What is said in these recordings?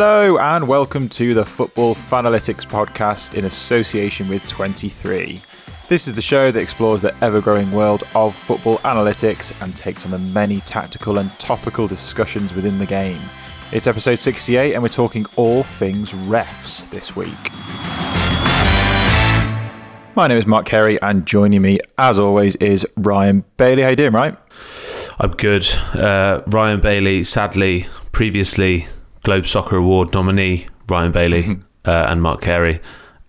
Hello and welcome to the Football Fanalytics podcast in association with 23. This is the show that explores the ever growing world of football analytics and takes on the many tactical and topical discussions within the game. It's episode 68 and we're talking all things refs this week. My name is Mark Carey and joining me as always is Ryan Bailey. How you doing, right? I'm good. Uh, Ryan Bailey, sadly, previously Globe Soccer Award nominee Ryan Bailey uh, and Mark Carey,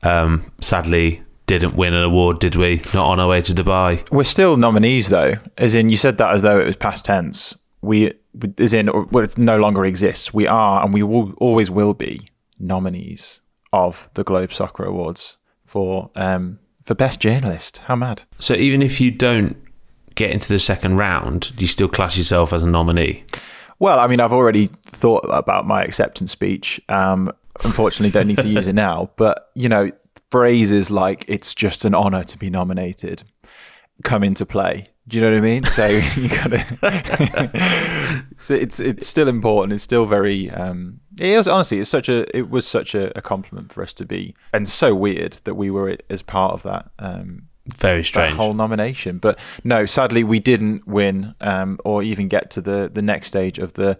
um, sadly didn't win an award, did we? Not on our way to Dubai. We're still nominees though, as in you said that as though it was past tense. We, as in, well, it no longer exists. We are, and we will always will be nominees of the Globe Soccer Awards for um, for best journalist. How mad! So even if you don't get into the second round, do you still class yourself as a nominee? Well, I mean, I've already thought about my acceptance speech. Um, unfortunately, don't need to use it now. But you know, phrases like "it's just an honour to be nominated" come into play. Do you know what I mean? So you gotta. it's it's still important. It's still very. Um, it was honestly, it's such a. It was such a, a compliment for us to be, and so weird that we were as part of that. Um, Very strange. that whole nomination. But no, sadly, we didn't win um, or even get to the, the next stage of the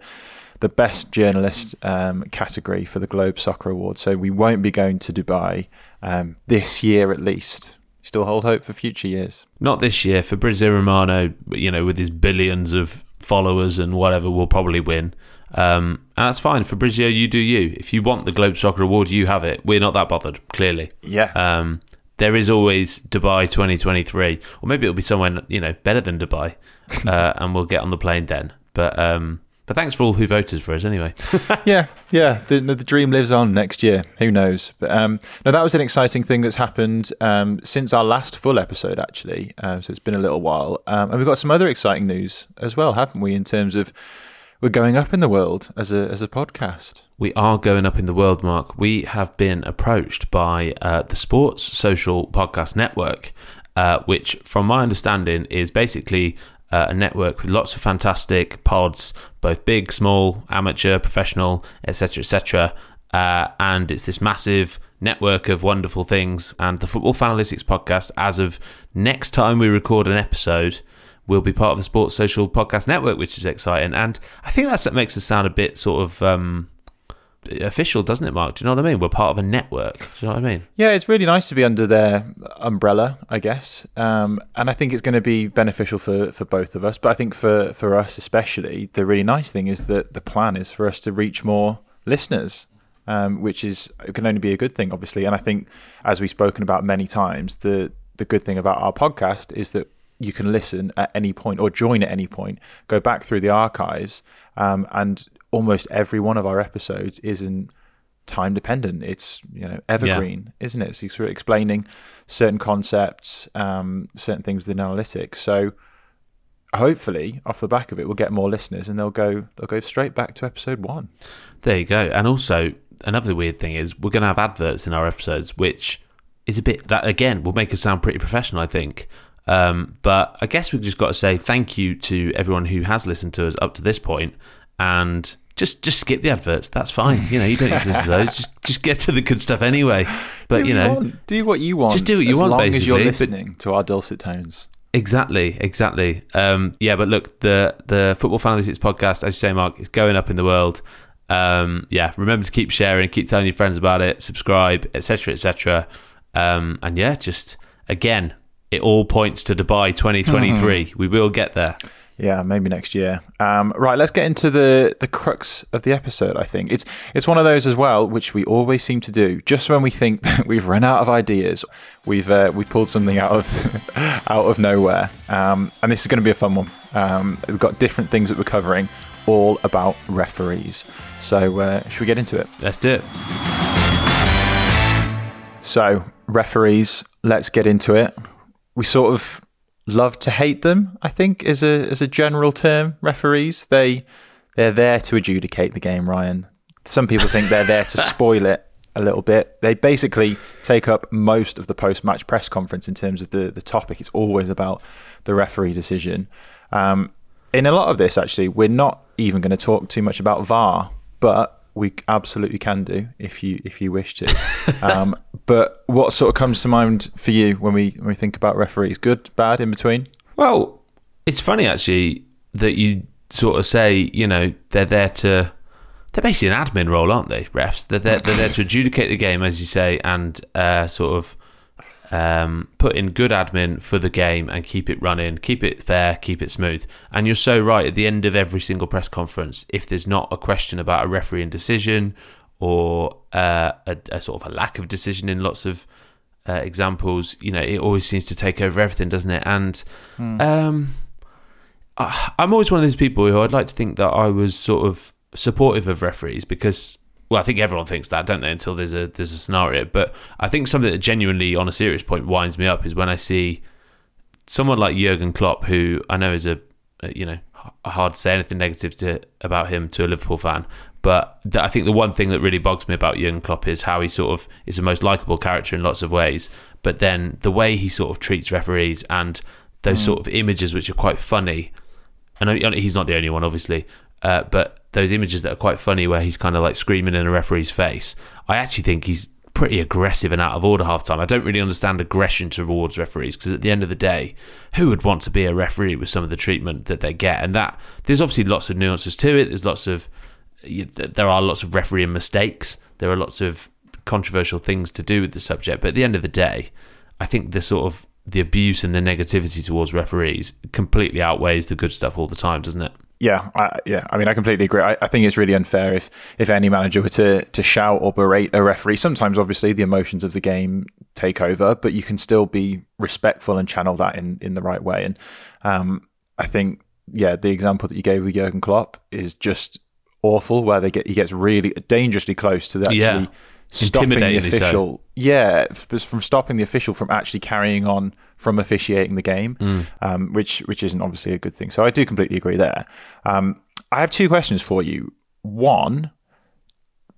the best journalist um, category for the Globe Soccer Award. So we won't be going to Dubai um, this year, at least. Still hold hope for future years. Not this year. for Fabrizio Romano, you know, with his billions of followers and whatever, will probably win. Um, that's fine. Fabrizio, you do you. If you want the Globe Soccer Award, you have it. We're not that bothered, clearly. Yeah. Um, there is always Dubai 2023, or maybe it'll be somewhere you know better than Dubai, uh, and we'll get on the plane then. But um, but thanks for all who voted for us anyway. yeah, yeah. The, the dream lives on next year. Who knows? But um, no, that was an exciting thing that's happened um, since our last full episode, actually. Um, so it's been a little while, um, and we've got some other exciting news as well, haven't we? In terms of we're going up in the world as a as a podcast. we are going up in the world, Mark. We have been approached by uh, the Sports Social Podcast Network, uh, which, from my understanding, is basically uh, a network with lots of fantastic pods, both big, small, amateur, professional, etc., etc. Uh, and it's this massive network of wonderful things. And the Football Fanalytics podcast, as of next time we record an episode, will be part of the Sports Social Podcast Network, which is exciting. And I think that's what makes us sound a bit sort of um, official, doesn't it, Mark? Do you know what I mean? We're part of a network. Do you know what I mean? Yeah, it's really nice to be under their umbrella, I guess. Um, and I think it's going to be beneficial for, for both of us. But I think for, for us especially, the really nice thing is that the plan is for us to reach more listeners, um, which is it can only be a good thing, obviously. And I think, as we've spoken about many times, the the good thing about our podcast is that you can listen at any point or join at any point, go back through the archives, um, and almost every one of our episodes is in time dependent. It's you know evergreen, isn't it? So you're sort of explaining certain concepts, um, certain things within analytics. So hopefully, off the back of it, we'll get more listeners, and they'll go they'll go straight back to episode one. There you go. And also, another weird thing is we're going to have adverts in our episodes, which is a bit that again will make us sound pretty professional, I think. Um, but I guess we've just got to say thank you to everyone who has listened to us up to this point, and just just skip the adverts. That's fine. You know, you don't need to listen to those. Just just get to the good stuff anyway. But do you know, want. do what you want. Just do what you as want, long as you're listening to our dulcet tones. Exactly, exactly. Um, yeah, but look, the the Football Fanalytics podcast, as you say, Mark, is going up in the world. Um, yeah, remember to keep sharing, keep telling your friends about it, subscribe, etc., etc. Um, and yeah, just again, it all points to Dubai 2023. We will get there. Yeah, maybe next year. Um, right, let's get into the the crux of the episode. I think it's it's one of those as well, which we always seem to do. Just when we think that we've run out of ideas, we've uh, we pulled something out of out of nowhere. Um, and this is going to be a fun one. Um, we've got different things that we're covering, all about referees. So uh, should we get into it? Let's do it. So, referees, let's get into it. We sort of love to hate them, I think, as a as a general term, referees. They they're there to adjudicate the game, Ryan. Some people think they're there to spoil it a little bit. They basically take up most of the post match press conference in terms of the, the topic. It's always about the referee decision. Um, in a lot of this, actually, we're not even going to talk too much about VAR, but we absolutely can do if you if you wish to. um, but what sort of comes to mind for you when we when we think about referees? Good, bad, in between? Well, it's funny actually that you sort of say, you know, they're there to. They're basically an admin role, aren't they? Refs. They're there, they're there to adjudicate the game, as you say, and uh, sort of um, put in good admin for the game and keep it running, keep it fair, keep it smooth. And you're so right. At the end of every single press conference, if there's not a question about a refereeing decision or uh, a, a sort of a lack of decision in lots of uh, examples, you know, it always seems to take over everything, doesn't it? And um, I, I'm always one of those people who I'd like to think that I was sort of supportive of referees because well, I think everyone thinks that, don't they? Until there's a there's a scenario. But I think something that genuinely, on a serious point, winds me up is when I see someone like Jurgen Klopp, who I know is a, you know hard to say anything negative to about him to a Liverpool fan. But I think the one thing that really bugs me about Jurgen Klopp is how he sort of is the most likable character in lots of ways. But then the way he sort of treats referees and those mm. sort of images which are quite funny. And he's not the only one, obviously. Uh, but those images that are quite funny, where he's kind of like screaming in a referee's face, I actually think he's pretty aggressive and out of order half time. I don't really understand aggression towards referees because at the end of the day, who would want to be a referee with some of the treatment that they get? And that there's obviously lots of nuances to it. There's lots of there are lots of refereeing mistakes. There are lots of controversial things to do with the subject. But at the end of the day, I think the sort of the abuse and the negativity towards referees completely outweighs the good stuff all the time, doesn't it? Yeah, I, yeah. I mean, I completely agree. I, I think it's really unfair if if any manager were to to shout or berate a referee. Sometimes, obviously, the emotions of the game take over, but you can still be respectful and channel that in in the right way. And um, I think, yeah, the example that you gave with Jurgen Klopp is just awful, where they get he gets really dangerously close to actually Yeah. stopping the Intimidatingly so. official. Yeah, from stopping the official from actually carrying on from officiating the game, Mm. um, which which isn't obviously a good thing. So I do completely agree there. Um, I have two questions for you. One,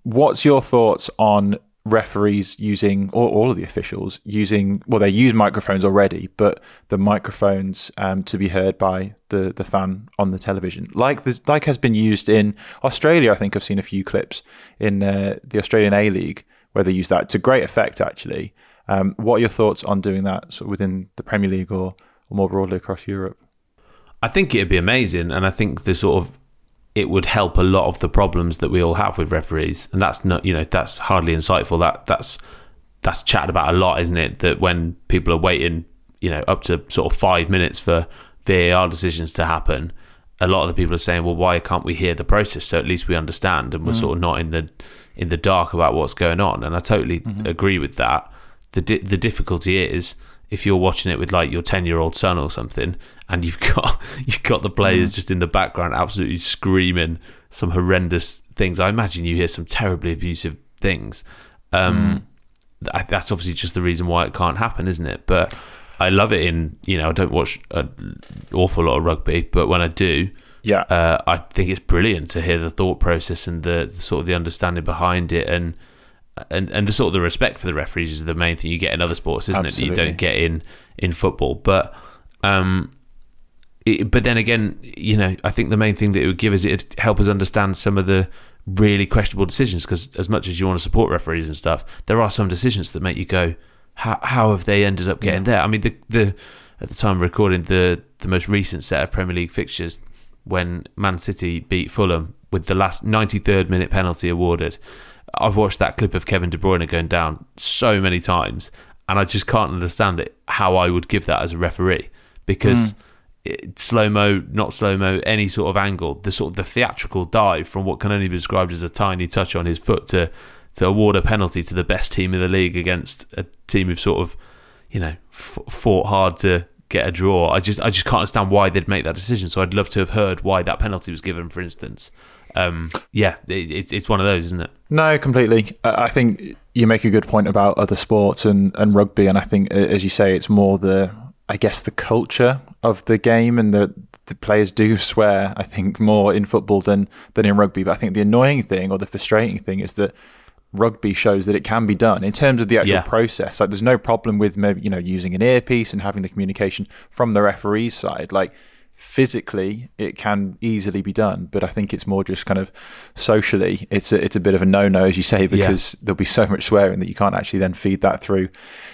what's your thoughts on referees using, or all of the officials using, well, they use microphones already, but the microphones um, to be heard by the the fan on the television, like this, like has been used in Australia. I think I've seen a few clips in uh, the Australian A League where they use that to great effect. Actually, um, what are your thoughts on doing that sort of within the Premier League or, or more broadly across Europe? I think it'd be amazing, and I think the sort of it would help a lot of the problems that we all have with referees, and that's not you know that's hardly insightful. That that's that's chatted about a lot, isn't it? That when people are waiting, you know, up to sort of five minutes for VAR decisions to happen, a lot of the people are saying, "Well, why can't we hear the process so at least we understand and we're sort of not in the in the dark about what's going on?" And I totally agree with that. The di- The difficulty is if you're watching it with like your 10 year old son or something and you've got you've got the players just in the background absolutely screaming some horrendous things i imagine you hear some terribly abusive things. Um, th- that's obviously just the reason why it can't happen, isn't it? But I love it in you know I don't watch an awful lot of rugby, but when I do, Yeah. uh, I think it's brilliant to hear the thought process and the, the sort of the understanding behind it and. And and the sort of the respect for the referees is the main thing you get in other sports, isn't it? That you don't get in in football. But um, it, but then again, you know, I think the main thing that it would give is it'd help us understand some of the really questionable decisions. Because as much as you want to support referees and stuff, there are some decisions that make you go, "How how have they ended up getting there?" I mean, the the at the time of recording the the most recent set of Premier League fixtures when Man City beat Fulham with the last 93rd minute penalty awarded. I've watched that clip of Kevin De Bruyne going down so many times, and I just can't understand it how I would give that as a referee because hmm. slow mo, not slow mo, any sort of angle, the sort of the theatrical dive from what can only be described as a tiny touch on his foot to to award a penalty to the best team in the league against a team who've sort of you know f- fought hard to get a draw. I just I just can't understand why they'd make that decision. So I'd love to have heard why that penalty was given, for instance. Um, yeah, it, it's it's one of those, isn't it? No, completely. I I think you make a good point about other sports and, and rugby, and I think, as you say, it's more the, I guess, the culture of the game, and the the players do swear. I think more in football than than in rugby. But I think the annoying thing or the frustrating thing is that rugby shows that it can be done in terms of the actual Yeah. process. Like, there's no problem with maybe you know using an earpiece and having the communication from the referee's side. Like physically it can easily be done but i think it's more just kind of socially it's a, it's a bit of a no-no as you say because there'll be so much swearing that you can't actually then feed that through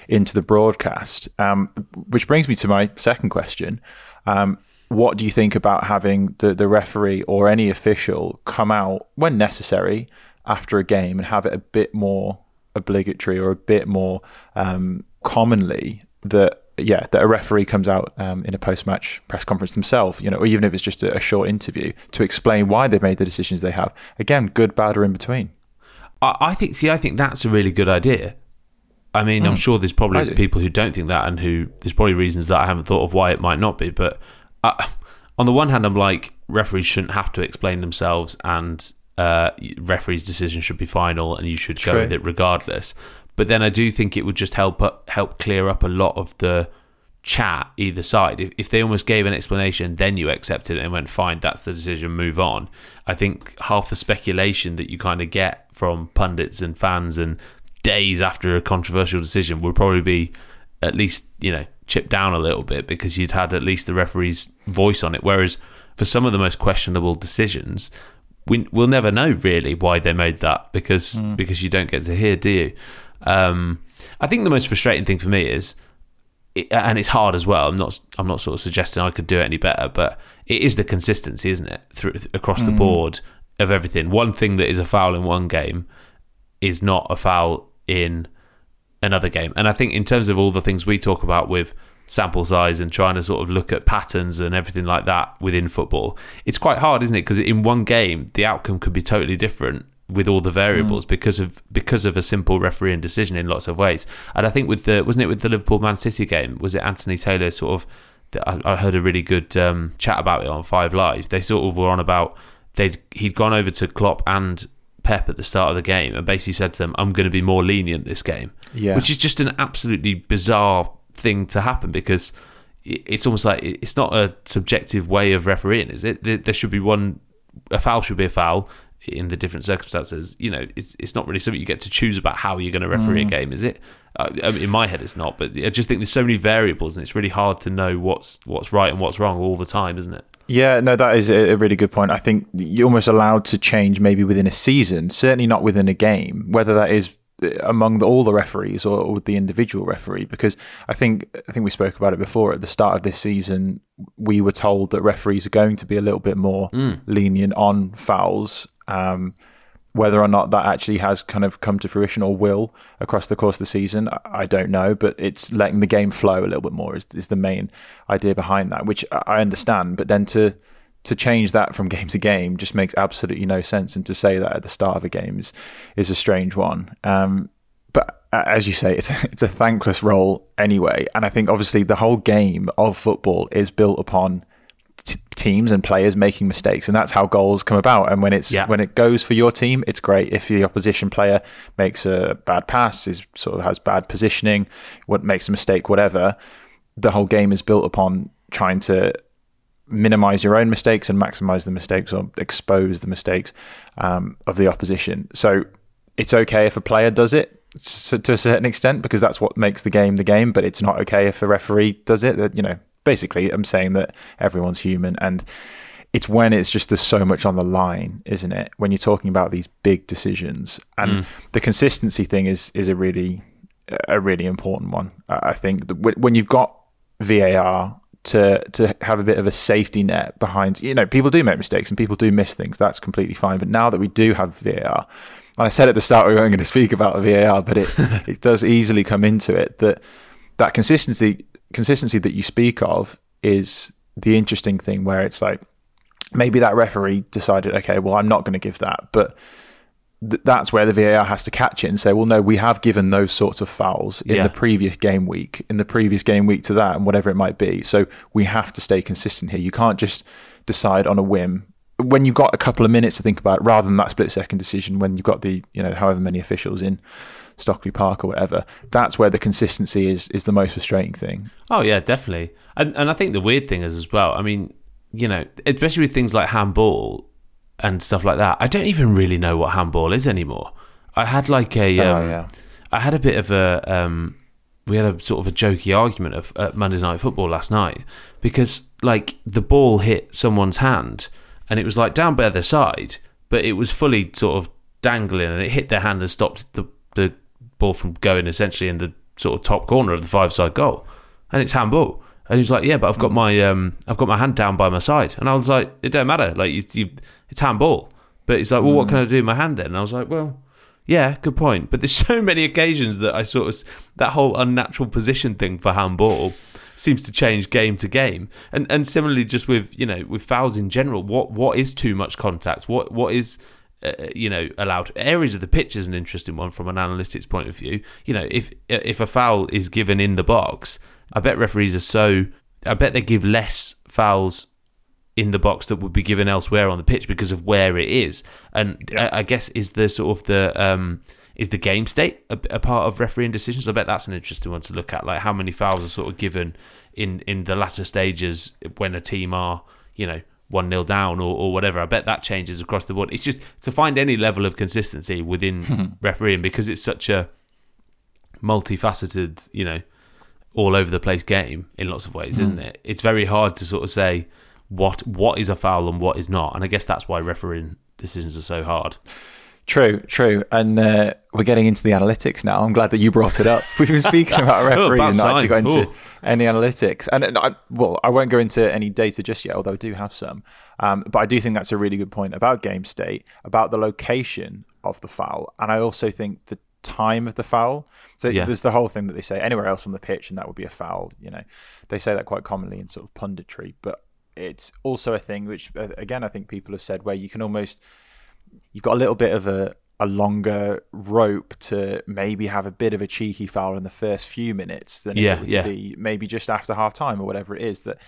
into the broadcast. Um, which brings me to my second question. Um, what do you think about having the, the referee or any official come out when necessary after a game and have it a bit more obligatory or a bit more um, commonly that yeah that a referee comes out um, in a post-match press conference themselves you know or even if it's just a, a short interview to explain why they've made the decisions they have again good bad or in between I, I think. See, I think that's a really good idea. I mean, I'm sure there's probably people who don't think that, and who there's probably reasons that I haven't thought of why it might not be. But uh, on the one hand, I'm like referees shouldn't have to explain themselves, and uh, referees' decision should be final, and you should go with it regardless. But then I do think it would just help up, help clear up a lot of the chat either side. If, if they almost gave an explanation, then you accepted it and went, fine, that's the decision, move on. I think half the speculation that you kind of get from pundits and fans and days after a controversial decision would probably be at least, you know, chipped down a little bit because you'd had at least the referee's voice on it. Whereas for some of the most questionable decisions, we, we'll never know really why they made that because mm. because you don't get to hear, do you? Um, I think the most frustrating thing for me is it, and it's hard as well. I'm not I'm not sort of suggesting I could do it any better, but it is the consistency, isn't it, through across the board of everything. One thing that is a foul in one game is not a foul in another game. And I think in terms of all the things we talk about with sample size and trying to sort of look at patterns and everything like that within football, it's quite hard, isn't it? Because in one game, the outcome could be totally different with all the variables because of because of a simple refereeing decision in lots of ways. And I think with the wasn't it with the Liverpool Man City game? Was it Anthony Taylor sort of? I, I heard a really good um, chat about it on Five Live. They sort of were on about they'd he'd gone over to Klopp and Pep at the start of the game and basically said to them, "I'm going to be more lenient this game," Yeah. which is just an absolutely bizarre thing to happen because it's almost like it's not a subjective way of refereeing, is it? There should be one, a foul should be a foul in the different circumstances. You know, it's, it's not really something you get to choose about how you're going to referee a game, is it? Uh, I mean, in my head, it's not, but I just think there's so many variables and it's really hard to know what's what's right and what's wrong all the time, isn't it? Yeah, no, that is a really good point. I think you're almost allowed to change maybe within a season, certainly not within a game, whether that is uh, among the, all the referees or, or with the individual referee. Because I think I think we spoke about it before at the start of this season. We were told that referees are going to be a little bit more lenient on fouls. Um, whether or not that actually has kind of come to fruition or will across the course of the season, I- don't know. But it's letting the game flow a little bit more is, is the main idea behind that, which I I understand. But then to to change that from game to game just makes absolutely no sense. And to say that at the start of a game is is a strange one. Um, but as you say, it's a, it's a thankless role anyway. And I think obviously the whole game of football is built upon t- teams and players making mistakes, and that's how goals come about. And when it's Yeah. when it goes for your team, it's great. If the opposition player makes a bad pass, is sort of has bad positioning, what makes a mistake, whatever, the whole game is built upon trying to minimize your own mistakes and maximize the mistakes or expose the mistakes um, of the opposition. So it's okay if a player does it to a certain extent because that's what makes the game the game. But it's not okay if a referee does it. That you know, basically, I'm saying that everyone's human and. It's when it's just there's so much on the line, isn't it? When you're talking about these big decisions, and mm. the consistency thing is is a really a really important one. I I think when you've got VAR to to have a bit of a safety net behind, you know, people do make mistakes and people do miss things. That's completely fine. But now that we do have VAR, and I said at the start we weren't going to speak about VAR, but it it does easily come into it that that consistency consistency that you speak of is the interesting thing where it's like maybe that referee decided, okay, well, I'm not going to give that, but th- that's where the VAR has to catch it and say, well, no, we have given those sorts of fouls in Yeah. the previous game week, in the previous game week to that, and whatever it might be. So we have to stay consistent here. You can't just decide on a whim when you've got a couple of minutes to think about it, rather than that split second decision when you've got the you know however many officials in Stockley Park or whatever. That's where the consistency is is the most frustrating thing. Oh yeah, definitely. And and I think the weird thing is as well. I mean, you know, especially with things like handball and stuff like that. I don't even really know what handball is anymore. I had like a, Oh, um, yeah. I had a bit of a, um, we had a sort of a jokey argument of at Monday Night Football last night because like the ball hit someone's hand and it was like down by their side, but it was fully sort of dangling and it hit their hand and stopped the the ball from going essentially in the sort of top corner of the five side goal, and it's handball. And he's like, "Yeah, but I've got my um, I've got my hand down by my side," and I was like, "It don't matter, like you, you it's handball." But he's like, "Well, what can I do with my hand then?" And I was like, "Well." Yeah, good point. But there's so many occasions that I sort of that whole unnatural position thing for handball seems to change game to game. And and similarly, just with you know with fouls in general, what what is too much contact? What what is uh, you know allowed? Areas of the pitch is an interesting one from an analytics point of view. You know, if if a foul is given in the box, I bet referees are so. I bet they give less fouls in the box that would be given elsewhere on the pitch because of where it is. And I, I guess is the sort of the um, is the game state a, a part of refereeing decisions? I bet that's an interesting one to look at. Like how many fouls are sort of given in in the latter stages when a team are you know one 0 down or, or whatever. I bet that changes across the board. It's just to find any level of consistency within refereeing because it's such a multifaceted, you know, all over the place game in lots of ways, isn't hmm. it? It's very hard to sort of say what what is a foul and what is not, and I guess that's why refereeing decisions are so hard. True, true. And uh, we're getting into the analytics now. I'm glad that you brought it up. We've been speaking about Oh, referees about and not actually got into Ooh. any analytics. And, and I, well, I won't go into any data just yet, although I do have some. Um, but I do think that's a really good point about game state, about the location of the foul. And I also think the time of the foul. So Yeah. there's the whole thing that they say anywhere else on the pitch, and that would be a foul. You know, they say that quite commonly in sort of punditry, but it's also a thing which, uh, again, I think people have said where you can almost you've got a little bit of a, a longer rope to maybe have a bit of a cheeky foul in the first few minutes than Yeah, it were yeah. be maybe just after half time or whatever it is that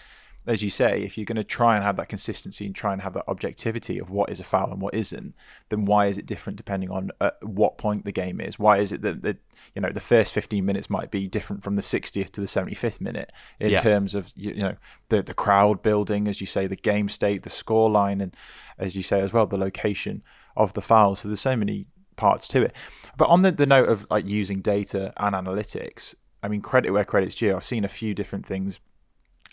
as you say if you're going to try and have that consistency and try and have that objectivity of what is a foul and what isn't then why is it different depending on uh, what point the game is? Why is it that, that you know the first 15 minutes might be different from the 60th to the 75th minute in Yeah. terms of you, know the the crowd building as you say the game state the score line and as you say as well the location of the file so there's so many parts to it. But on the, the note of like using data and analytics i mean credit where credit's due. I've seen a few different things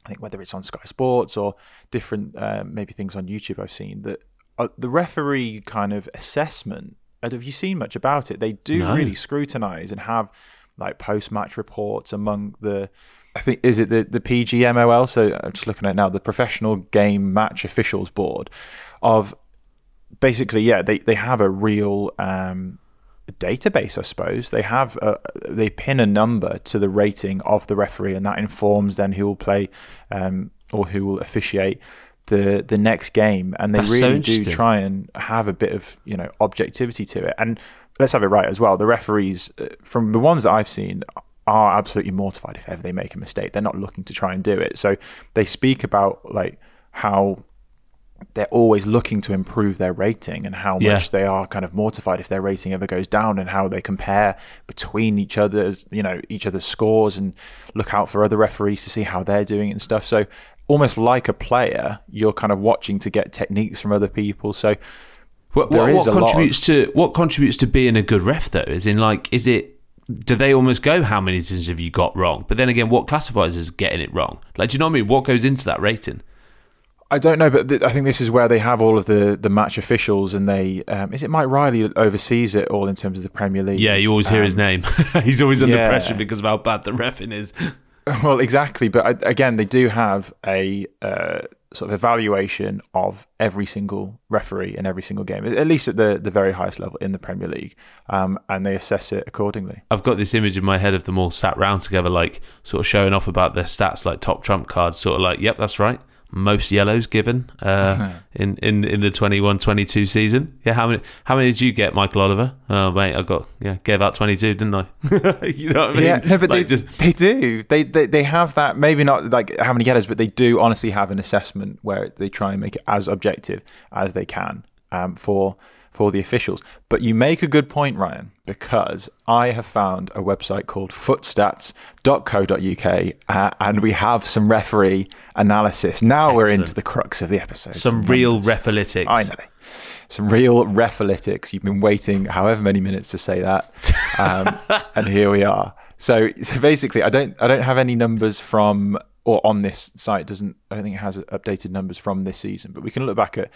I think whether it's on Sky Sports or different uh, maybe things on YouTube I've seen that uh, the referee kind of assessment. And have you seen much about it? They do No. really scrutinize and have like post match reports among the. I think is it the the PGMOL? So I'm just looking at it now the Professional Game Match Officials Board of basically yeah they they have a real um database i suppose. They have a, they pin a number to the rating of the referee and that informs then who will play um or who will officiate the the next game. And they That's so really do try and have a bit of you know objectivity to it. And let's have it right as well. The referees uh, from the ones that i've seen are absolutely mortified if ever they make a mistake. They're not looking to try and do it. So they speak about like how they're always looking to improve their rating and how Yeah. much they are kind of mortified if their rating ever goes down and how they compare between each other's you know each other's scores and look out for other referees to see how they're doing and stuff so almost like a player you're kind of watching to get techniques from other people so What, There what, is what a lot contributes to what contributes to being a good ref though? Is in like, is it? Do they almost go? How many decisions have you got wrong? But then again, what classifies as getting it wrong? Like, do you know what I mean? What goes into that rating? I don't know, but th- I think this is where they have all of the, the match officials, and they um, is it Mike Riley oversees it all in terms of the Premier League. Yeah, you always hear his Um, name. He's always under yeah. pressure because of how bad the refing is. Well, exactly, but I, again, they do have a uh, sort of evaluation of every single referee in every single game, at least at the the very highest level in the Premier League, um, and they assess it accordingly. I've got this image in my head of them all sat round together, like sort of showing off about their stats, like top trump cards, sort of like, yep, that's right. Most yellows given uh, in, in in the 21-22 season. Yeah, how many how many did you get, Michael Oliver? Oh mate, I got yeah, gave out twenty two, didn't I? you know what I mean? Yeah, no, but Like, they just they do. They, they they have that. Maybe not like how many yellows, but they do honestly have an assessment where they try and make it as objective as they can um, for for the officials. But you make a good point, Ryan, because I have found a website called footstats.co.uk uh, and we have some referee analysis. Now we're into the crux of the episode. some real numbers. refalytics. I know. Some real refalytics. You've been waiting however many minutes to say that, um, and here we are. So, so basically, I don't, I don't have any numbers from or on this site. Doesn't I don't think it has updated numbers from this season, but we can look back at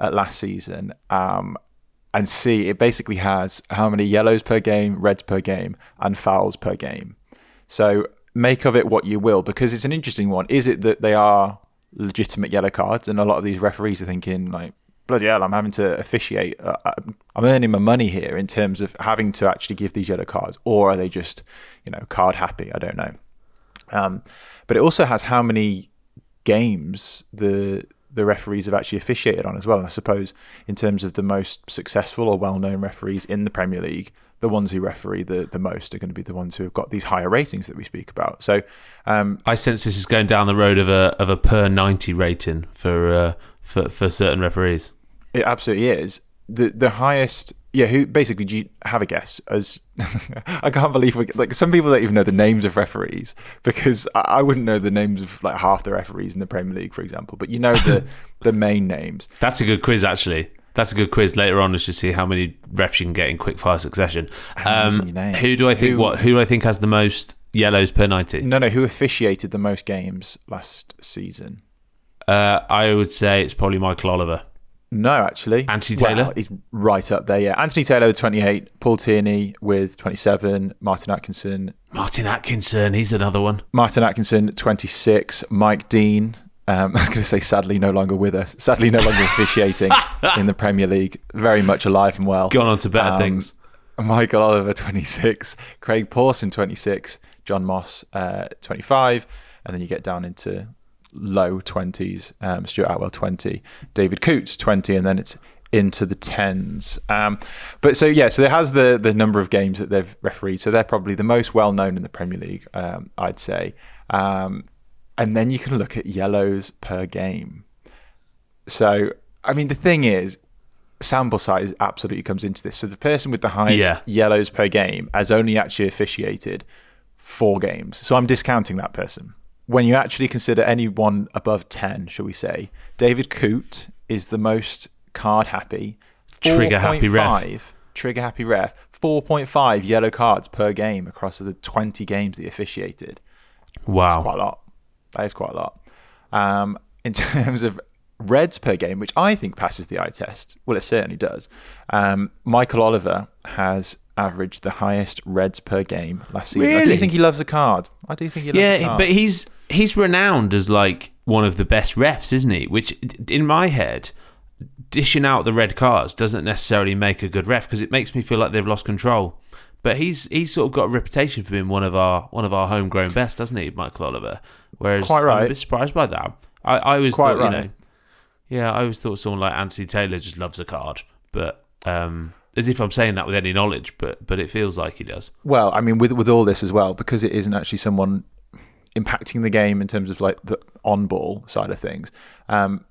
at last season um, and see. It basically has how many yellows per game, reds per game, and fouls per game. So make of it what you will, because it's an interesting one. Is it that they are legitimate yellow cards, and a lot of these referees are thinking like, "Bloody hell, I'm having to officiate. Uh, I'm earning my money here in terms of having to actually give these yellow cards, or are they just, you know, card happy? I don't know." Um, but it also has how many games the the referees have actually officiated on as well. And I suppose in terms of the most successful or well known referees in the Premier League, the ones who referee the, the most are going to be the ones who have got these higher ratings that we speak about. So um, I sense this is going down the road of a of a per ninety rating for uh, for for certain referees. It absolutely is. The the highest yeah, who basically do you have a guess as I can't believe we, like some people don't even know the names of referees because I, I wouldn't know the names of like half the referees in the Premier League, for example. But you know the the main names. That's a good quiz, actually. That's a good quiz. Later on, let's just see how many refs you can get in quick fire succession. Um, can you name? who do I think? Who- What? Who do I think has the most yellows per ninety? No, no, who officiated the most games last season? Uh, I would say it's probably Michael Oliver. No, actually. Anthony Well, Taylor? he's right up there, yeah. Anthony Taylor with 28, Paul Tierney with 27, Martin Atkinson. Martin Atkinson, he's another one. Martin Atkinson, 26, Mike Dean. Um, I was going to say, sadly, no longer with us. Sadly, no longer officiating in the Premier League. Very much alive and well. Gone on to better Um, things. Michael Oliver, 26. Craig Pawson, 26. John Moss, uh, 25. And then you get down into low 20s. Um, Stuart Atwell, 20. David Coots, 20. And then it's into the 10s. Um, but so, yeah, so there has the, the number of games that they've refereed. So they're probably the most well known in the Premier League, um, I'd say. Um, and then you can look at yellows per game. So, I mean, the thing is, sample size absolutely comes into this. So the person with the highest Yeah. yellows per game has only actually officiated four games. So I'm discounting that person. When you actually consider anyone above 10, shall we say, David Coote is the most card happy. Trigger happy ref. 4.5 Trigger happy ref. 4.5 yellow cards per game across the 20 games that he officiated Wow. quite a lot. That is quite a lot. Um, in terms of reds per game, which I think passes the eye test, well, it certainly does. Um, Michael Oliver has averaged the highest reds per game last season. I do Really? think he loves a card. I do think he loves a Yeah, but he's he's renowned as like one of the best refs, isn't he? Which, in my head, dishing out the red cards doesn't necessarily make a good ref because it makes me feel like they've lost control. But he's he's sort of got a reputation for being one of our one of our homegrown best, doesn't he, Michael Oliver? Whereas Quite I'm right. a bit surprised by that. I, I always Quite thought, you right. know, yeah, I always thought someone like Anthony Taylor just loves a card, but um, as if I'm saying that with any knowledge, but but it feels like he does. Well, I mean, with with all this as well, because it isn't actually someone impacting the game in terms of like the on ball side of things. Um,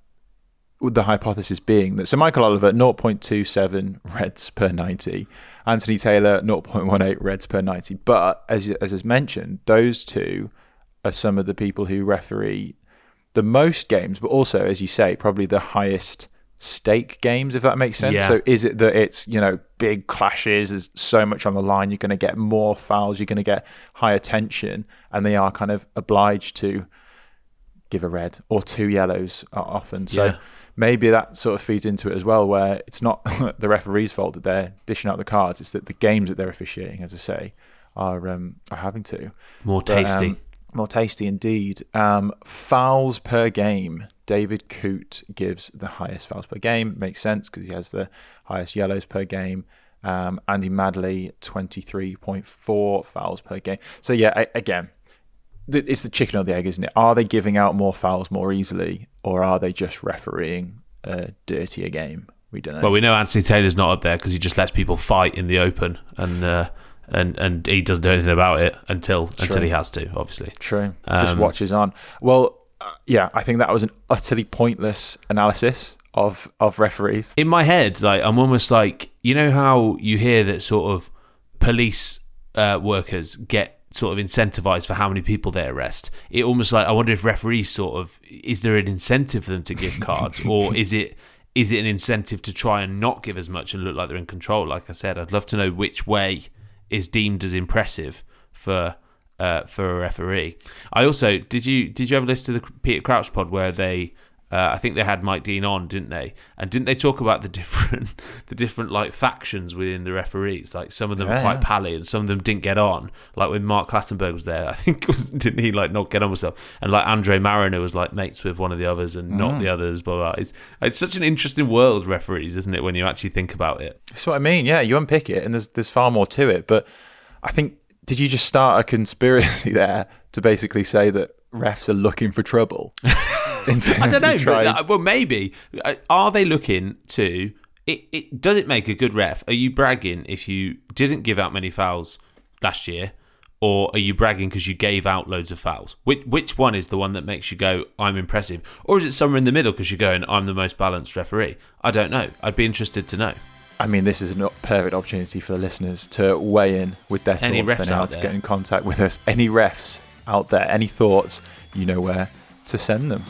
with the hypothesis being that so Michael Oliver 0.27 reds per 90, Anthony Taylor 0.18 reds per 90. But as as is mentioned, those two are some of the people who referee the most games, but also, as you say, probably the highest stake games, if that makes sense. Yeah. So is it that it's, you know, big clashes, there's so much on the line, you're going to get more fouls, you're going to get higher tension, and they are kind of obliged to give a red or two yellows often. So Yeah. maybe that sort of feeds into it as well, where it's not the referee's fault that they're dishing out the cards, it's that the games that they're officiating, as I say, are um, are having to. More But, tasty. um, more tasty indeed. Um, fouls per game. David Coote gives the highest fouls per game. Makes sense because he has the highest yellows per game. Um, Andy Madley, 23.4 fouls per game. So, yeah, a- again, it's the chicken or the egg, isn't it? Are they giving out more fouls more easily or are they just refereeing a dirtier game? We don't know. Well, we know Anthony Taylor's not up there because he just lets people fight in the open, and uh, and and he doesn't do anything about it until until he has to, obviously. True. Just Um, watches on. Well, uh, yeah, I think that was an utterly pointless analysis of of referees. In my head, like I'm almost like you know how you hear that sort of police uh, workers get sort of incentivized for how many people they arrest. It almost like I wonder if referees sort of is there an incentive for them to give cards, or is it is it an incentive to try and not give as much and look like they're in control? Like I said, I'd love to know which way is deemed as impressive for uh, for a referee. I also did you did you ever listen to the Peter Crouch pod where they uh, I think they had Mike Dean on, didn't they? And didn't they talk about the different the different like factions within the referees? Like some of them Yeah, were quite yeah. pally and some of them didn't get on. Like when Mark Clattenburg was there, I think was didn't he like not get on with stuff? And like Andre Marriner was like mates with one of the others and not Mm. the others. Blah blah. It's it's such an interesting world, referees, isn't it? When you actually think about it. That's what I mean. Yeah, you unpick it, and there's there's far more to it. But I think did you just start a conspiracy there to basically say that refs are looking for trouble? I don't know. of trying- But, well, maybe Uh, are they looking to? It, it does it make a good ref? Are you bragging if you didn't give out many fouls last year, or are you bragging because you gave out loads of fouls? Which which one is the one that makes you go, "I'm impressive," or is it somewhere in the middle because you're going, "I'm the most balanced referee"? I don't know. I'd be interested to know. I mean, this is a perfect opportunity for the listeners to weigh in with their Any thoughts. refs out to there? get in contact with us. Any refs out there? Any thoughts? You know where to send them.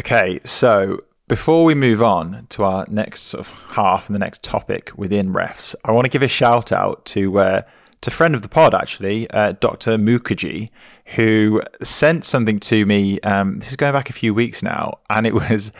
Okay, so before we move on to our next sort of half and the next topic within refs, I want to give a shout out to uh, to friend of the pod actually, uh, Dr. Mukherjee, who sent something to me. Um, this is going back a few weeks now, and it was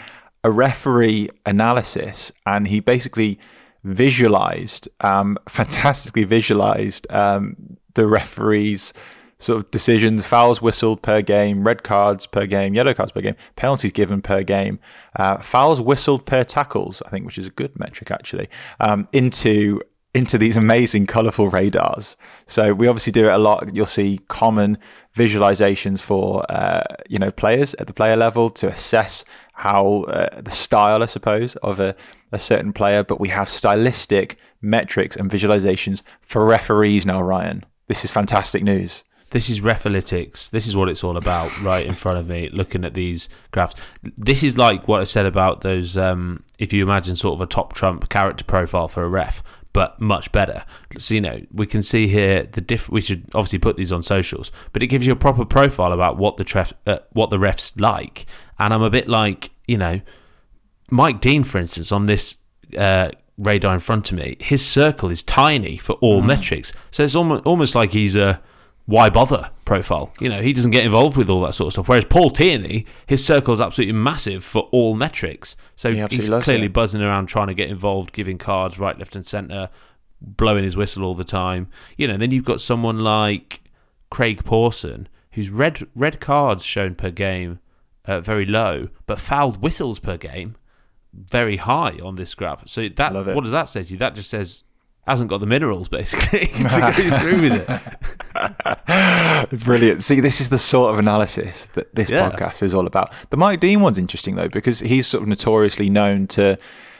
a referee analysis, and he basically visualized, um, fantastically visualized um, the referees sort of decisions, fouls whistled per game, red cards per game, yellow cards per game, penalties given per game, uh, fouls whistled per tackles, I think, which is a good metric actually, um, into into these amazing colorful radars. So we obviously do it a lot. You'll see common visualizations for uh, you know players at the player level to assess how uh, the style, I suppose, of a, a certain player. But we have stylistic metrics and visualizations for referees now. Ryan, this is fantastic news. This is Refalytics. This is what it's all about, right in front of me, looking at these graphs. This is like what I said about those. Um, if you imagine sort of a top trump character profile for a ref, but much better. So you know, we can see here the diff. We should obviously put these on socials, but it gives you a proper profile about what the tref, uh, what the refs like. And I'm a bit like, you know, Mike Dean, for instance, on this uh, radar in front of me, his circle is tiny for all metrics. So it's almost almost like he's a why bother profile. You know, he doesn't get involved with all that sort of stuff. Whereas Paul Tierney, his circle is absolutely massive for all metrics. So He he's clearly it. buzzing around trying to get involved, giving cards right, left, and centre, blowing his whistle all the time. You know, then you've got someone like Craig Pawson, whose red red cards shown per game uh, very low, but fouled whistles per game very high on this graph. So that what does that say to you? That just says hasn't got the minerals basically to go through with it. Brilliant. See, this is the sort of analysis that this Yeah. podcast is all about. The Mike Dean one's interesting though because he's sort of notoriously known to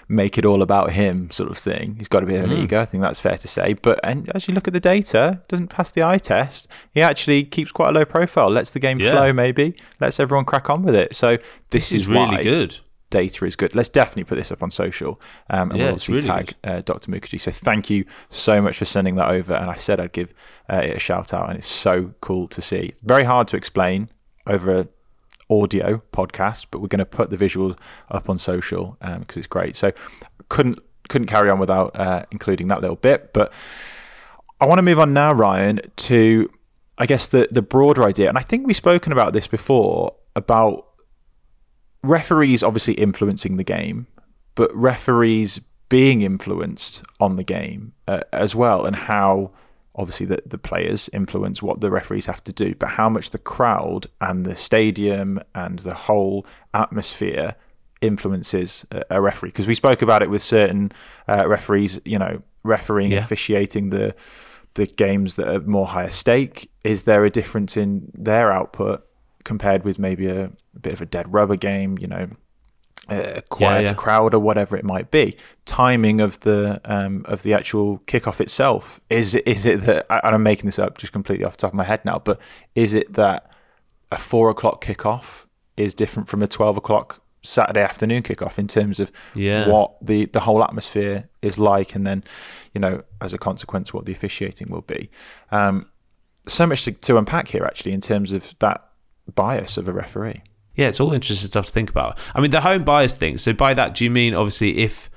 make it all about him sort of thing. He's got to be an ego. I think that's fair to say. But and as you look at the data, doesn't pass the eye test. He actually keeps quite a low profile. Lets the game Yeah. flow. Maybe lets everyone crack on with it. So this, This is really why good. Data is good. Let's definitely put this up on social. Um, and Yeah, we'll obviously really tag uh, Dr. Mukherjee. So thank you so much for sending that over. And I said I'd give uh, it a shout out, and it's so cool to see. It's very hard to explain over a audio podcast, but we're going to put the visuals up on social because it's great. So couldn't couldn't carry on without uh, including that little bit. But I want to move on now, Ryan, to I guess the the broader idea, and I think we've spoken about this before about referees obviously influencing the game, but referees being influenced on the game uh, as well, and how obviously the, the players influence what the referees have to do, but how much the crowd and the stadium and the whole atmosphere influences a, referee. Because we spoke about it with certain uh, referees, you know, refereeing, Yeah. officiating the the games that are more higher stake. Is there a difference in their output compared with maybe a, a bit of a dead rubber game? You know, a quieter yeah. crowd or whatever it might be. Timing of the um, of the actual kickoff itself is it, is it that and I'm making this up just completely off the top of my head now, but is it that a four o'clock kickoff is different from a twelve o'clock Saturday afternoon kickoff in terms of Yeah. what the the whole atmosphere is like, and then you know as a consequence what the officiating will be. Um, so much to, to unpack here actually in terms of that bias of a referee. Yeah, it's all interesting stuff to think about. I mean, the home bias thing. So by that, do you mean obviously if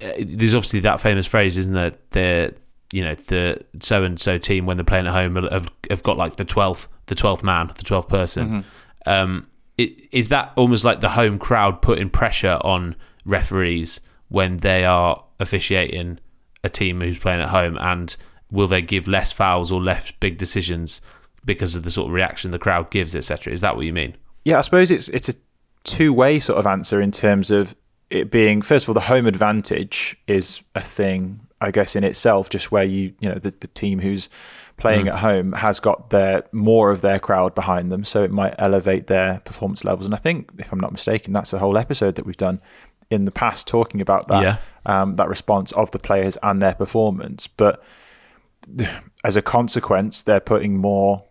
uh, there's obviously that famous phrase, isn't there? The you know the so and so team when they're playing at home have, have got like the twelfth the twelfth man, the twelfth person. Um, it, is that almost like the home crowd putting pressure on referees when they are officiating a team who's playing at home, and will they give less fouls or less big decisions because of the sort of reaction the crowd gives, etc.? Is that what you mean? Yeah, I suppose it's it's a two way sort of answer in terms of it being first of all the home advantage is a thing I guess in itself, just where you you know the, the team who's playing at home has got their more of their crowd behind them, so it might elevate their performance levels. And I think, if I'm not mistaken, that's a whole episode that we've done in the past talking about that Yeah. um, that response of the players and their performance. But as a consequence, they're putting more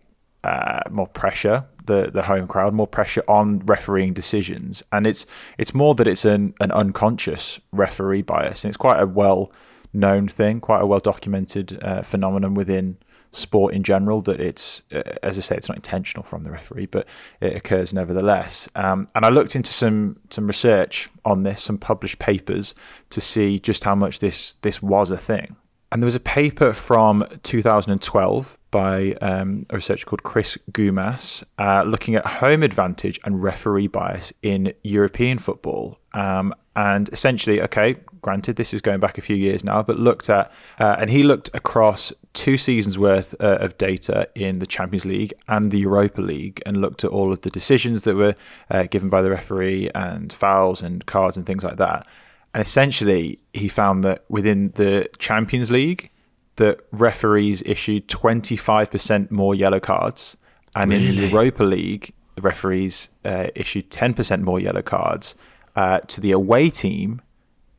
uh, more pressure the the home crowd, more pressure on refereeing decisions, and it's it's more that it's an an unconscious referee bias, and it's quite a well known thing, quite a well documented uh, phenomenon within sport in general. That it's uh, as I say, it's not intentional from the referee, but it occurs nevertheless. Um, and I looked into some some research on this, some published papers to see just how much this this was a thing. And there was a paper from 2012 by um, a researcher called Chris Goumas uh, looking at home advantage and referee bias in European football. Um, and essentially, okay, granted, this is going back a few years now, but looked at, uh, and he looked across two seasons worth uh, of data in the Champions League and the Europa League and looked at all of the decisions that were uh, given by the referee and fouls and cards and things like that. And essentially, he found that within the Champions League, that referees issued 25% more yellow cards. And in the Europa League, the referees uh, issued 10% more yellow cards uh, to the away team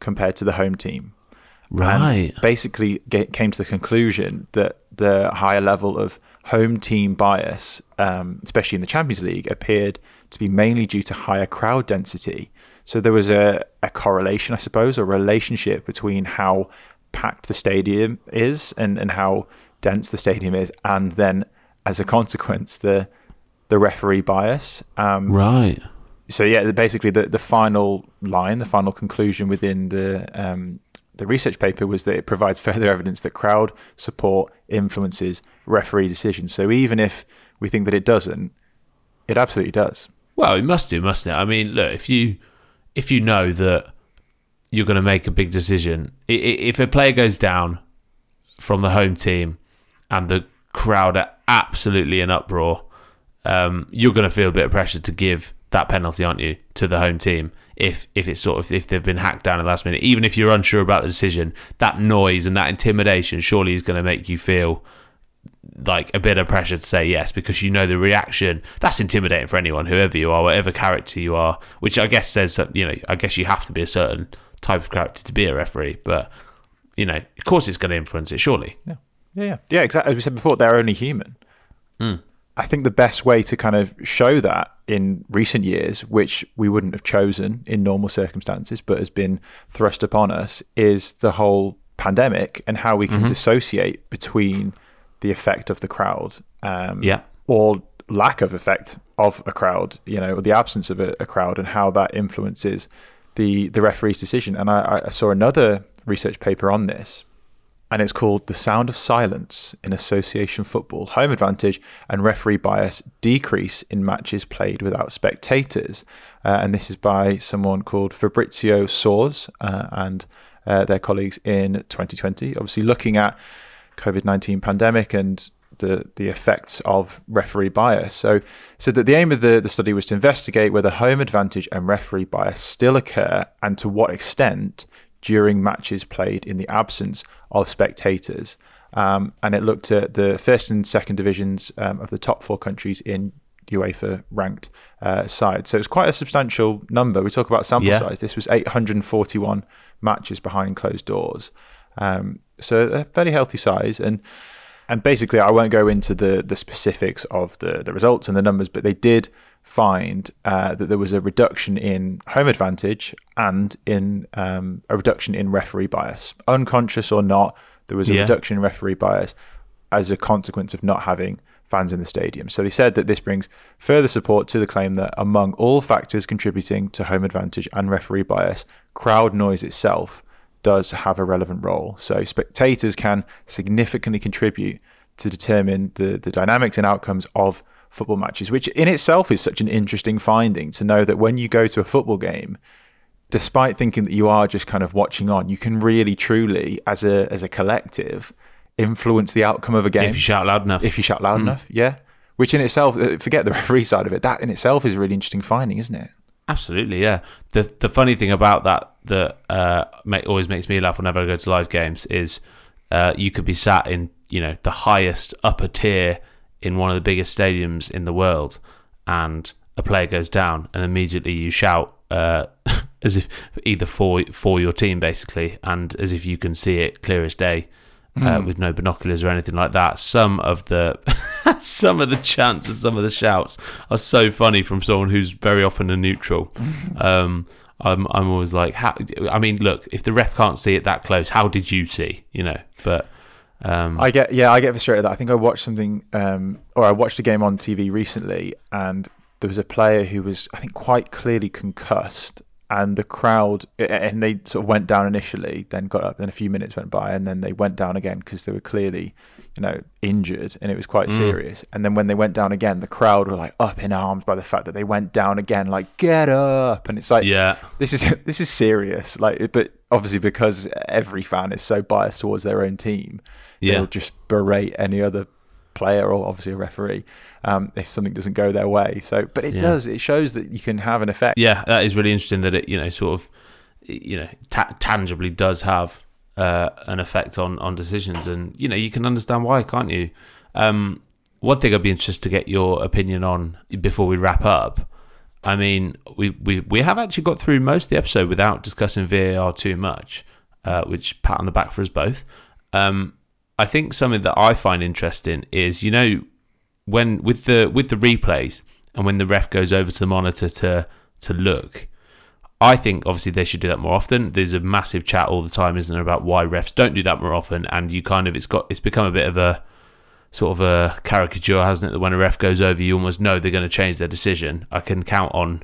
compared to the home team. Right. And basically ga- came to the conclusion that the higher level of home team bias, um, especially in the Champions League, appeared to be mainly due to higher crowd density. So there was a, a correlation, I suppose, a relationship between how packed the stadium is and, and how dense the stadium is, and then as a consequence, the the referee bias. Um, Right. so yeah, basically the, the final line, the final conclusion within the um, the research paper was that it provides further evidence that crowd support influences referee decisions. So even if we think that it doesn't, it absolutely does. Well, it must do, mustn't it? I mean, look, if you if you know that you're going to make a big decision, if a player goes down from the home team and the crowd are absolutely in uproar, um, you're going to feel a bit of pressure to give that penalty, aren't you, to the home team? If if it's sort of if they've been hacked down at the last minute, even if you're unsure about the decision, that noise and that intimidation surely is going to make you feel like a bit of pressure to say yes because you know the reaction that's intimidating for anyone whoever you are whatever character you are which i guess says you know i guess you have to be a certain type of character to be a referee. But you know, of course, it's going to influence it. Surely, Yeah, yeah, yeah. Exactly. As we said before, they're only human. I think the best way to kind of show that in recent years, which we wouldn't have chosen in normal circumstances, but has been thrust upon us, is the whole pandemic and how we can dissociate between the effect of the crowd, um, Yeah. or lack of effect of a crowd, you know, or the absence of a, a crowd, and how that influences the the referee's decision. And I, I saw another research paper on this and it's called The Sound of Silence in Association Football Home Advantage and Referee Bias Decrease in Matches Played Without Spectators. Uh, and this is by someone called Fabrizio Soares uh, and uh, their colleagues in 2020. Obviously, looking at COVID 19 pandemic and the, the effects of referee bias. So, said that the aim of the, the study was to investigate whether home advantage and referee bias still occur and to what extent during matches played in the absence of spectators. Um, and it looked at the first and second divisions um, of the top four countries in UEFA ranked uh, side. So it's quite a substantial number. We talk about sample Yeah. size. This was 841 matches behind closed doors. Um, so a fairly healthy size. And and basically, I won't go into the the specifics of the the results and the numbers, but they did find uh, that there was a reduction in home advantage and in um, a reduction in referee bias, unconscious or not. There was a Yeah. reduction in referee bias as a consequence of not having fans in the stadium. So they said that this brings further support to the claim that among all factors contributing to home advantage and referee bias, crowd noise itself does have a relevant role. So spectators can significantly contribute to determine the, the dynamics and outcomes of football matches, which in itself is such an interesting finding to know that when you go to a football game, despite thinking that you are just kind of watching on, you can really truly, as a as a collective, influence the outcome of a game if you shout loud enough, if you shout loud enough. Yeah, which in itself, uh, forget the referee side of it. That in itself is a really interesting finding, isn't it? Absolutely, yeah. The the funny thing about that that uh, ma- always makes me laugh whenever I go to live games is uh, you could be sat in you know the highest upper tier in one of the biggest stadiums in the world, and a player goes down, and immediately you shout uh, as if either for for your team basically, and as if you can see it clear as day. Uh, with no binoculars or anything like that. Some of the some of the chants and some of the shouts are so funny from someone who's very often a neutral. Um, I'm I'm always like, how, I mean, look, if the ref can't see it that close, how did you see? You know, but um, I get yeah, I get frustrated with that. I think I watched something, um, or I watched a game on TV recently, and there was a player who was, I think, quite clearly concussed, and the crowd, and they sort of went down initially, then got up, then a few minutes went by, and then they went down again because they were clearly, you know, injured, and it was quite mm. serious. And then when they went down again, the crowd were like up in arms by the fact that they went down again, like get up, and it's like, yeah, this is this is serious. Like, but obviously because every fan is so biased towards their own team, Yeah. they'll just berate any other player or obviously a referee um, if something doesn't go their way. So, but it Yeah. does. It shows that you can have an effect. yeah, that is really interesting. That it you know sort of you know ta- tangibly does have uh, an effect on on decisions, and you know you can understand why, can't you? Um, one thing I'd be interested to get your opinion on before we wrap up. I mean, we, we, we have actually got through most of the episode without discussing VAR too much, uh, which pat on the back for us both. Um, I think something that I find interesting is you know when with the with the replays and when the ref goes over to the monitor to to look. I think obviously they should do that more often. There's a massive chat all the time, isn't there, about why refs don't do that more often, and you kind of it's got it's become a bit of a sort of a caricature, hasn't it? That when a ref goes over, you almost know they're going to change their decision. I can count on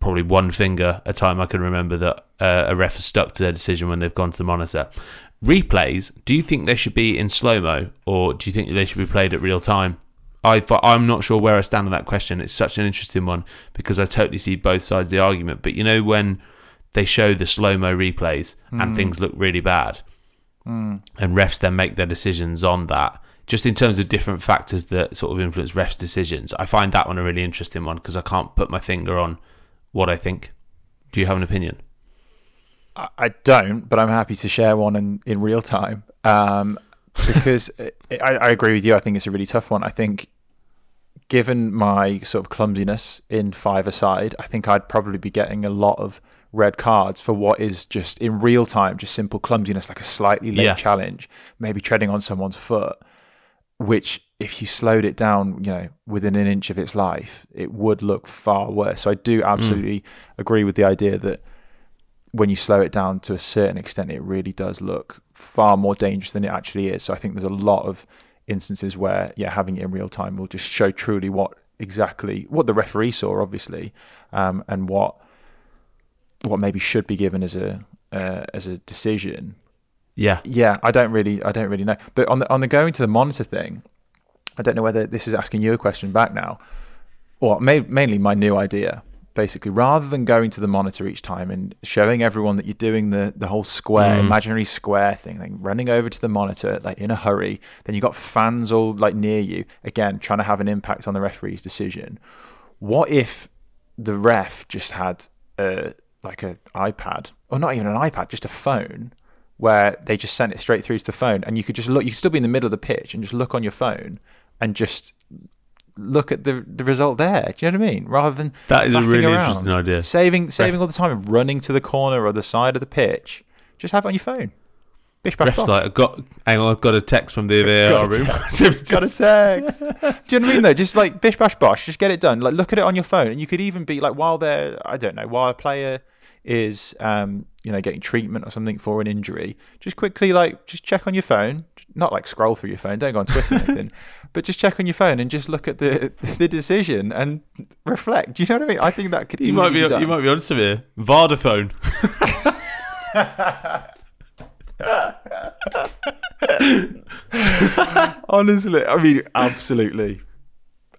probably one finger a time I can remember that uh, a ref has stuck to their decision when they've gone to the monitor. Replays, do you think they should be in slow mo or do you think they should be played at real time? I, I'm not sure where I stand on that question. It's such an interesting one because I totally see both sides of the argument. But you know, when they show the slow mo replays and things look really bad, and refs then make their decisions on that, just in terms of different factors that sort of influence refs' decisions, I find that one a really interesting one because I can't put my finger on what I think. Do you have an opinion? I, I don't, but I'm happy to share one in, in real time. Um, because I, I agree with you. I think it's a really tough one. I think, given my sort of clumsiness in five aside, I think I'd probably be getting a lot of red cards for what is just in real time, just simple clumsiness, like a slightly late Yeah. challenge, maybe treading on someone's foot, which if you slowed it down, you know, within an inch of its life, it would look far worse. So I do hmm. absolutely agree with the idea that when you slow it down to a certain extent, it really does look far more dangerous than it actually is. So I think there's a lot of instances where, yeah, having it in real time will just show truly what exactly what the referee saw, obviously, um, and what what maybe should be given as a uh, as a decision. Yeah. Yeah, I don't really, I don't really know. But on the on the going to the monitor thing, I don't know whether this is asking you a question back now, or ma- mainly my new idea. Basically, rather than going to the monitor each time and showing everyone that you're doing the the whole square, Mm. imaginary square thing, like running over to the monitor like in a hurry, then you've got fans all like near you again, trying to have an impact on the referee's decision. What if the ref just had a like a iPad, or not even an iPad, just a phone, where they just sent it straight through to the phone, and you could just look. You could still be in the middle of the pitch and just look on your phone and just look at the the result there. Do you know what I mean? Rather than That is a really around, interesting idea. Saving saving all the time of running to the corner or the side of the pitch. Just have it on your phone. Bish bash Ref's like, I've got, hang on, I've got a text from the VAR room. got a text. Do you know what I mean? Though, just like bish bash bosh, just get it done. Like look at it on your phone, and you could even be like while they're, I don't know, while a player is, um, you know, getting treatment or something for an injury, just quickly like just check on your phone. Not like scroll through your phone. Don't go on Twitter or anything, but just check on your phone and just look at the the decision and reflect. Do you know what I mean? I think that could You might be, done. you might be on some here. Vardaphone. honestly. I mean, absolutely,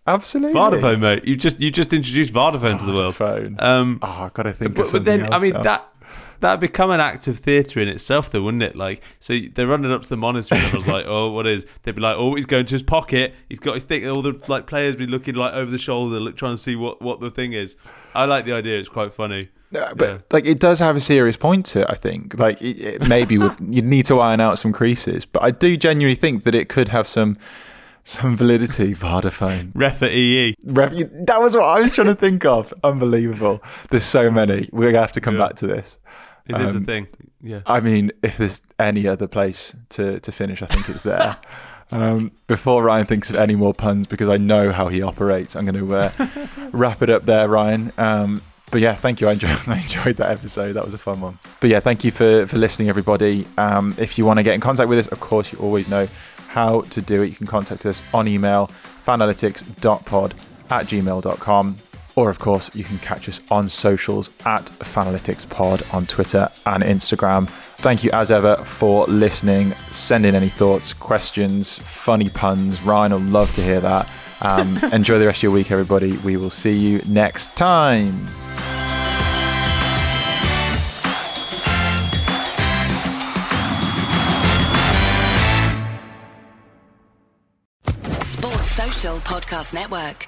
absolutely. Vardaphone, mate. You just, you just introduced Vardaphone to the world. Phone. Um, oh, I've got to think. but, of but then, something I mean, now. that that'd become an act of theatre in itself, though, wouldn't it? Like, so they're running up to the monitor, and I was like, "Oh, what is?" They'd be like, "Oh, he's going to his pocket. He's got his thing." All the like players be looking like over the shoulder, look, trying to see what what the thing is. I like the idea; it's quite funny. No, but Yeah. like it does have a serious point to it. I think like it, it maybe would you need to iron out some creases, but I do genuinely think that it could have some some validity. Vodafone. Ref at EE. Ref, that was what I was trying to think of. Unbelievable. There's so many. We're gonna have to come Yeah. back to this. It is Um, a thing. Yeah. I mean, if there's any other place to, to finish, I think it's there. um, before Ryan thinks of any more puns, because I know how he operates, I'm going to uh, wrap it up there, Ryan. Um, but yeah, thank you. I enjoyed, I enjoyed that episode. That was a fun one. But yeah, thank you for, for listening, everybody. Um, if you want to get in contact with us, of course, you always know how to do it. You can contact us on email, fanalytics.pod at gmail.com. Or, of course, you can catch us on socials at Fanalyticspod on Twitter and Instagram. Thank you, as ever, for listening. Send in any thoughts, questions, funny puns. Ryan will love to hear that. Um, enjoy the rest of your week, everybody. We will see you next time. Sports Social Podcast Network.